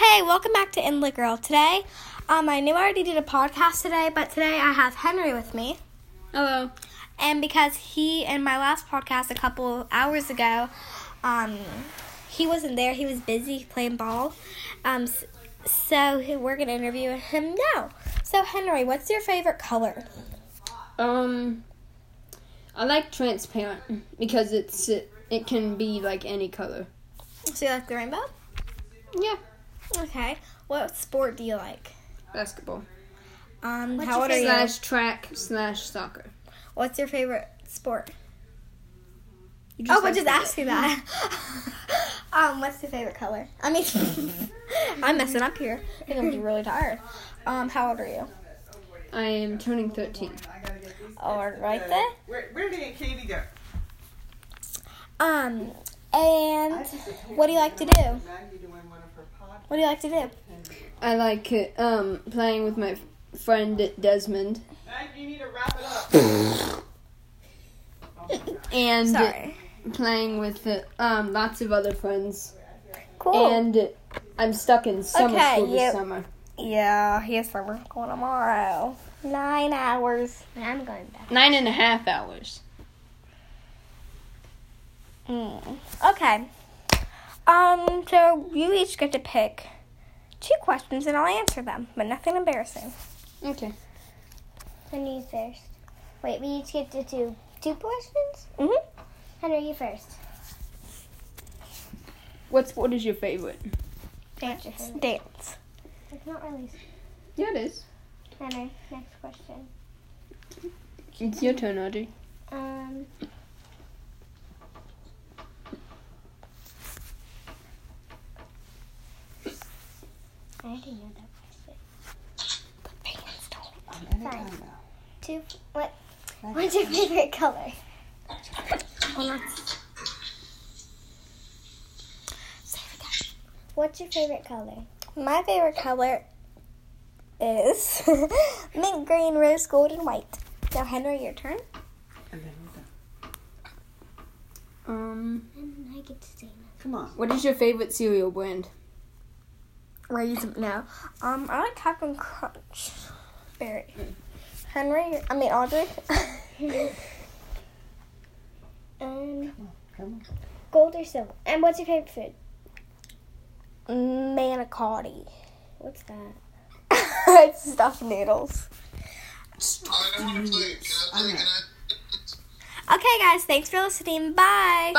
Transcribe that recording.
Hey, welcome back to Inlet Girl. Today, um, I knew I already did a podcast today, but today I have Henry with me. Hello. And because he, in my last podcast a couple hours ago, um, he wasn't there. He was busy playing ball. Um, so we're gonna interview him now. So Henry, what's your favorite color? Um, I like transparent because it's it, it can be like any color. So you like the rainbow? Yeah. Okay. What sport do you like? Basketball. Um, What's how your old are you? Slash track slash soccer. What's your favorite sport? You Oh, I like just to- asked you that. um, what's your favorite color? I mean, I'm messing up here. I think I'm really tired. Um, how old are you? I am turning 13. All right then. Where, where did Katie go? Um, and what do you like to do? What do you like to do? I like uh, um playing with my friend Desmond Maggie, you need to wrap it up. and Sorry. playing with uh, um lots of other friends. Cool. And I'm stuck in summer Okay, school this you- summer. yeah, he has summer school tomorrow. Nine hours. I'm going back. Nine and a half hours. Mm. Okay. Um, so you each get to pick two questions and I'll answer them, but nothing embarrassing. Okay. Henry you first. Wait, we each get to do two questions? Mm-hmm. Henry, you first. What sport is your favorite? Dance. Dance. It's not really. Yeah, it is. Henry, next question. It's your turn, Audrey. Um. I already know that voice. The fans don't. question. Fine. Two. What? What's your favorite color? What's your favorite color? My favorite color is mint green, rose gold, and white. Now, Henry, your turn. Um, And I get to say. Come on. what is your favorite cereal brand? Raisin. No. Um, I like Captain Crunch. Berry. Henry, I mean Audrey. Um. Come on. Gold or silver? And what's your favorite food? Manicotti. What's that? it's stuffed noodles. I don't to play. Can I play? Can I? Okay, guys, thanks for listening. Bye.